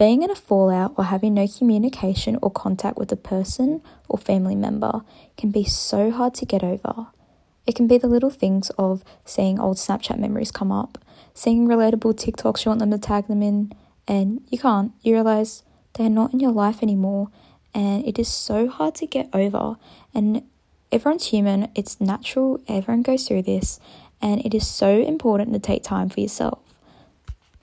Being in a fallout or having no communication or contact with a person or family member can be so hard to get over. It can be the little things of seeing old Snapchat memories come up, seeing relatable TikToks you want them to tag them in, and you can't. You realize they're not in your life anymore, and it is so hard to get over. And everyone's human, it's natural, everyone goes through this, and it is so important to take time for yourself.